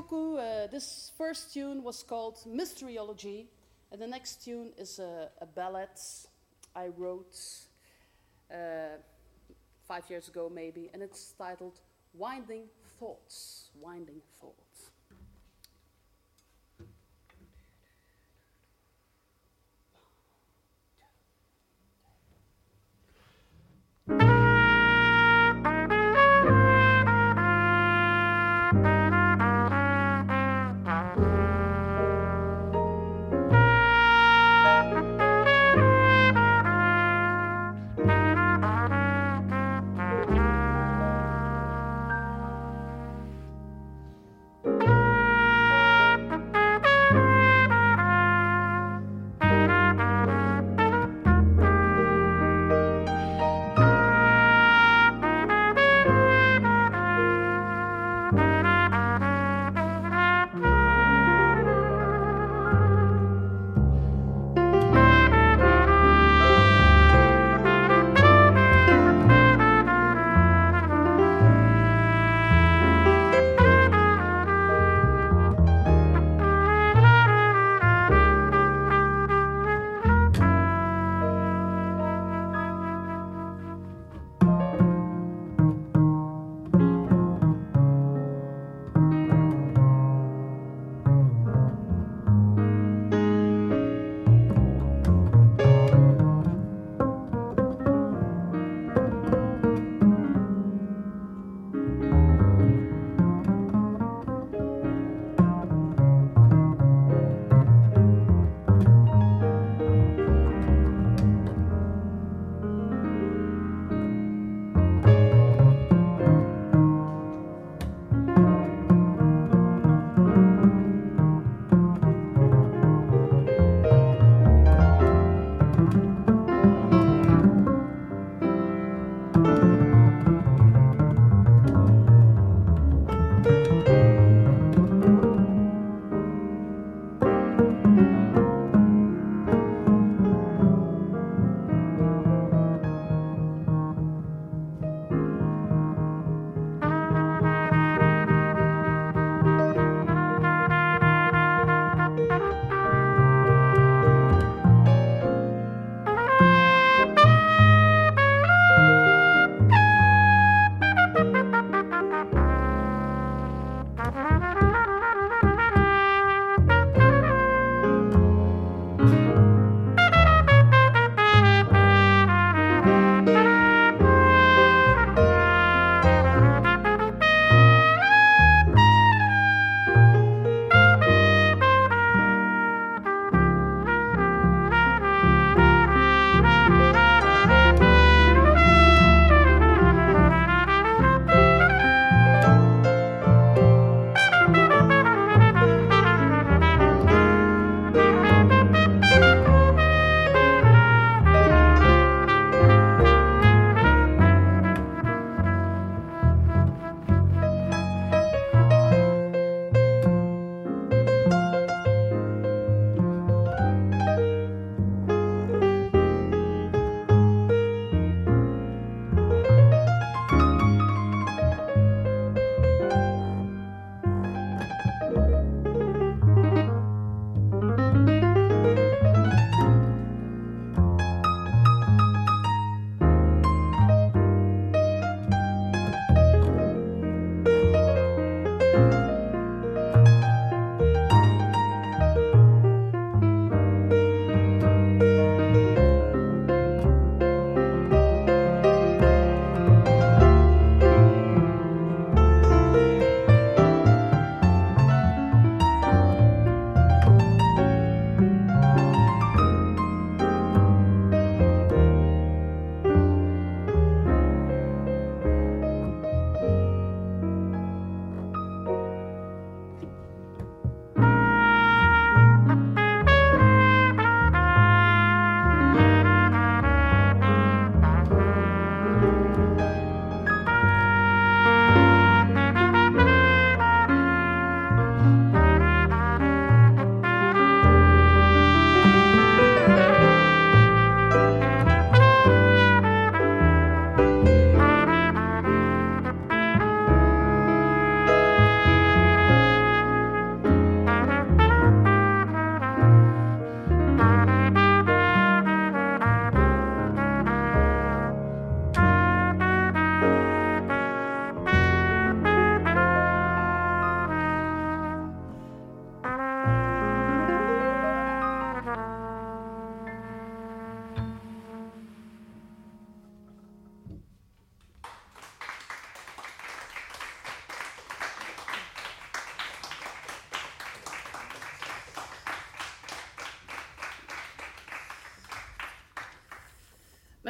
Beaucoup. Uh, this first tune was called Mysteryology, and the next tune is a, a ballad I wrote uh, five years ago, maybe, and it's titled Winding Thoughts. Winding Thoughts.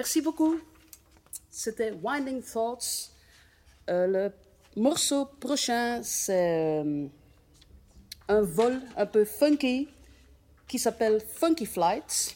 Merci beaucoup. C'était Winding Thoughts. Euh, le morceau prochain, c'est euh, un vol un peu funky qui s'appelle Funky Flights.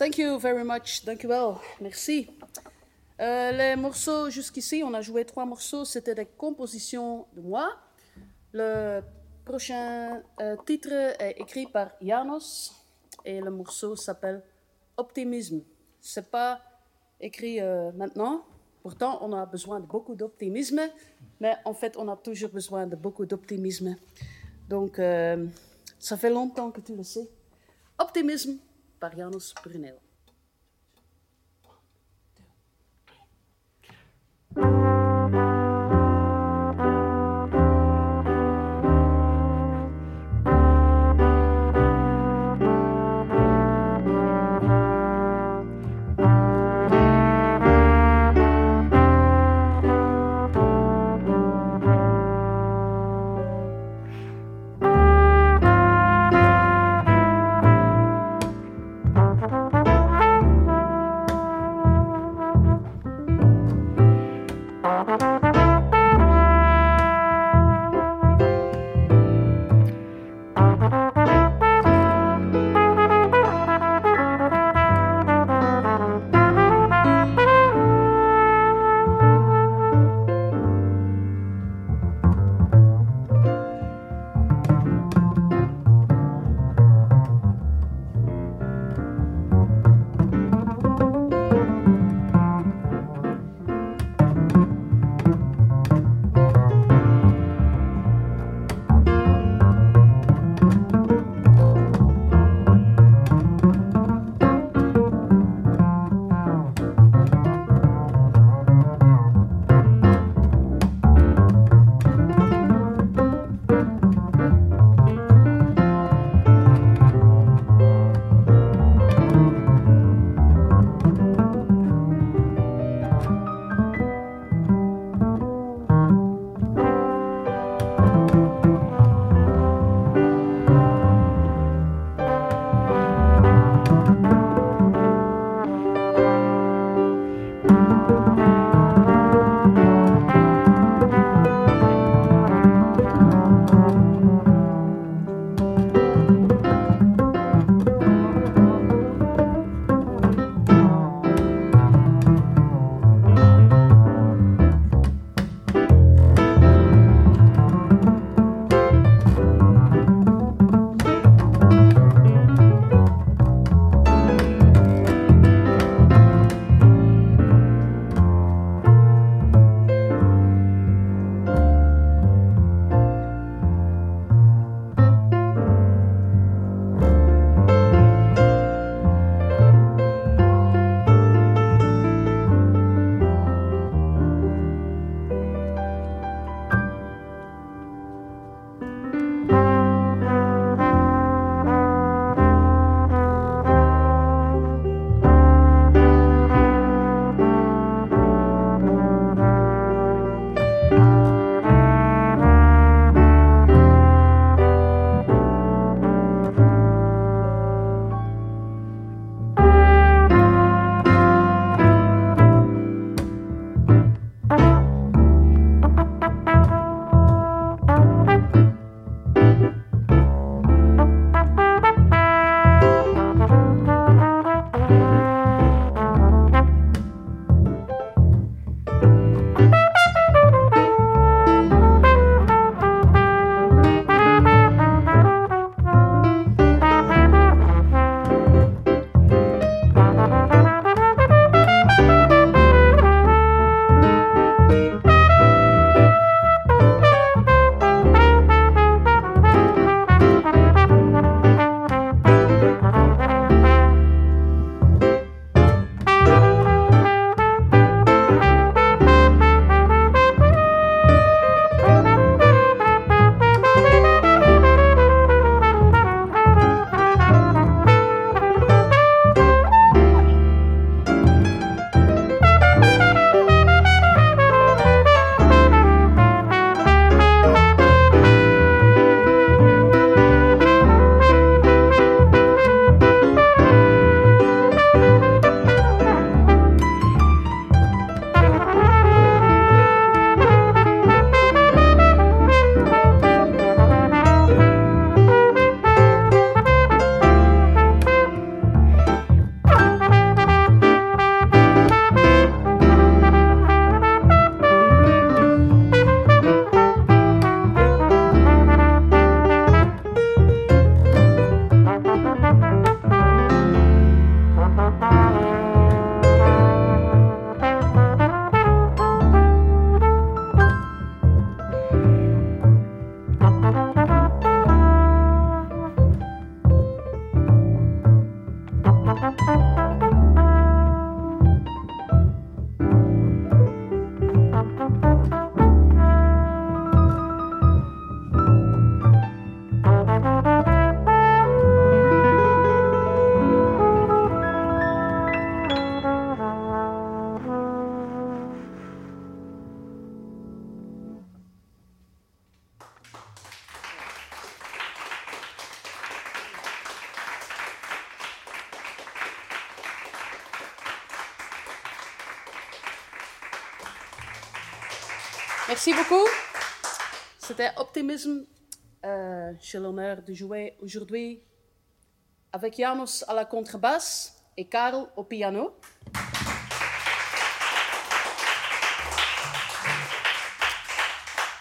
Thank you very much. Dank u wel. Merci. Euh, les morceaux jusqu'ici, on a joué trois morceaux, c'était des compositions de moi. Le prochain euh, titre est écrit par Janos et le morceau s'appelle Optimisme. C'est pas écrit euh, maintenant, pourtant on a besoin de beaucoup d'optimisme, mais en fait on a toujours besoin de beaucoup d'optimisme. Donc ça fait longtemps que tu le sais. Optimisme par Janos Brunel. Merci beaucoup. C'était Optimisme. Euh, J'ai l'honneur de jouer aujourd'hui avec Janos à la contrebasse et Karel au piano.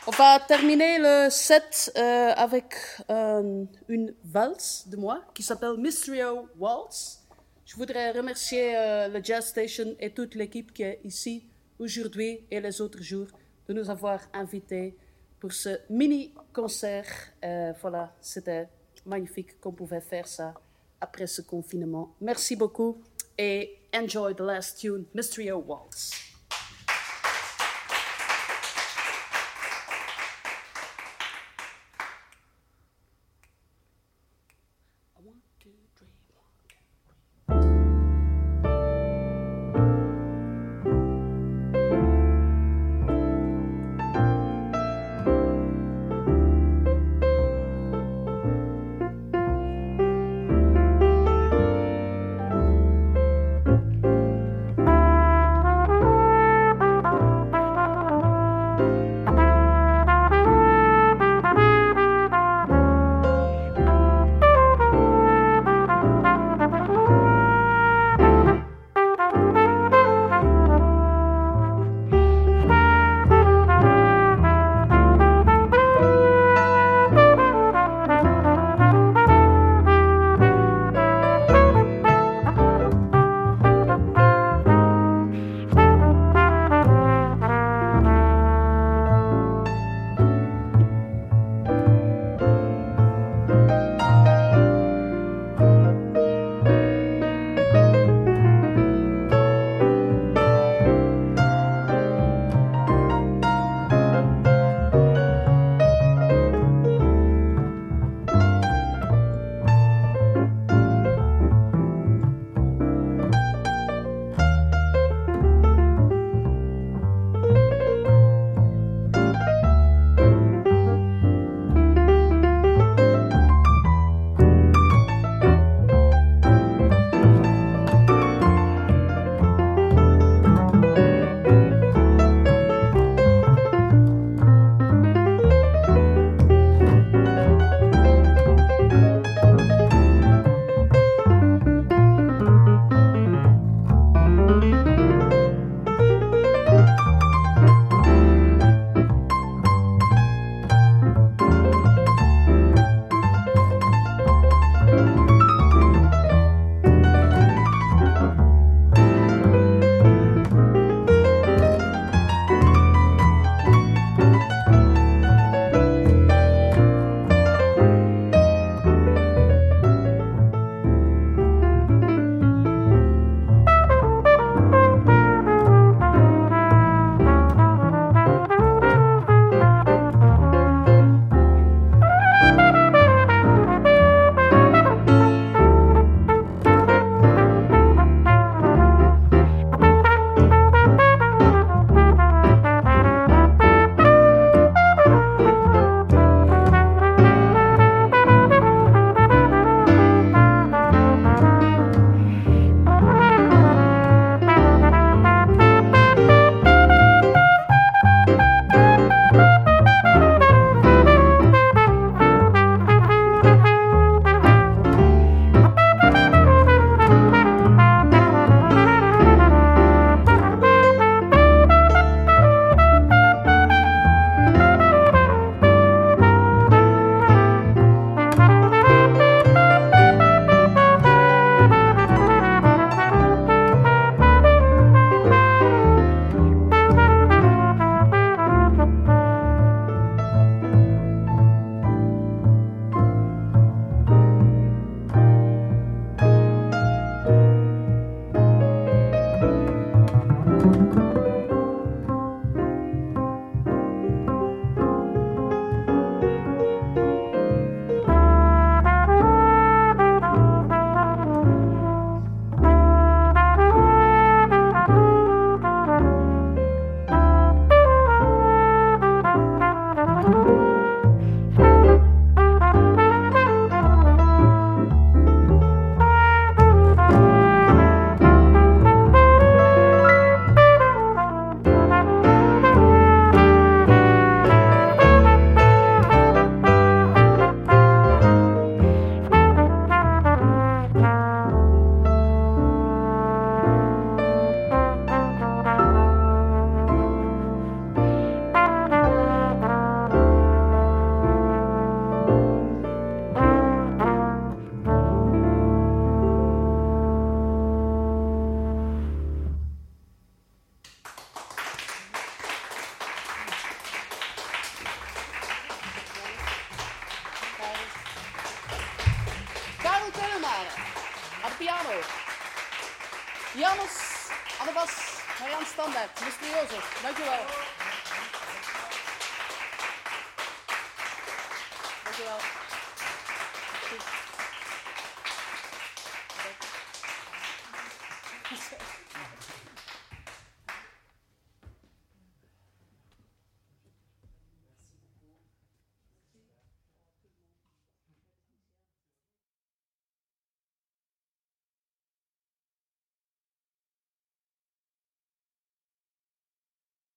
On va terminer le set euh, avec euh, une valse de moi qui s'appelle Mystrio Waltz. Je voudrais remercier euh, le Jazz Station et toute l'équipe qui est ici aujourd'hui et les autres jours de nous avoir invités pour ce mini-concert. Euh, voilà, c'était magnifique qu'on pouvait faire ça après ce confinement. Merci beaucoup et enjoy the last tune, Mystrio Waltz.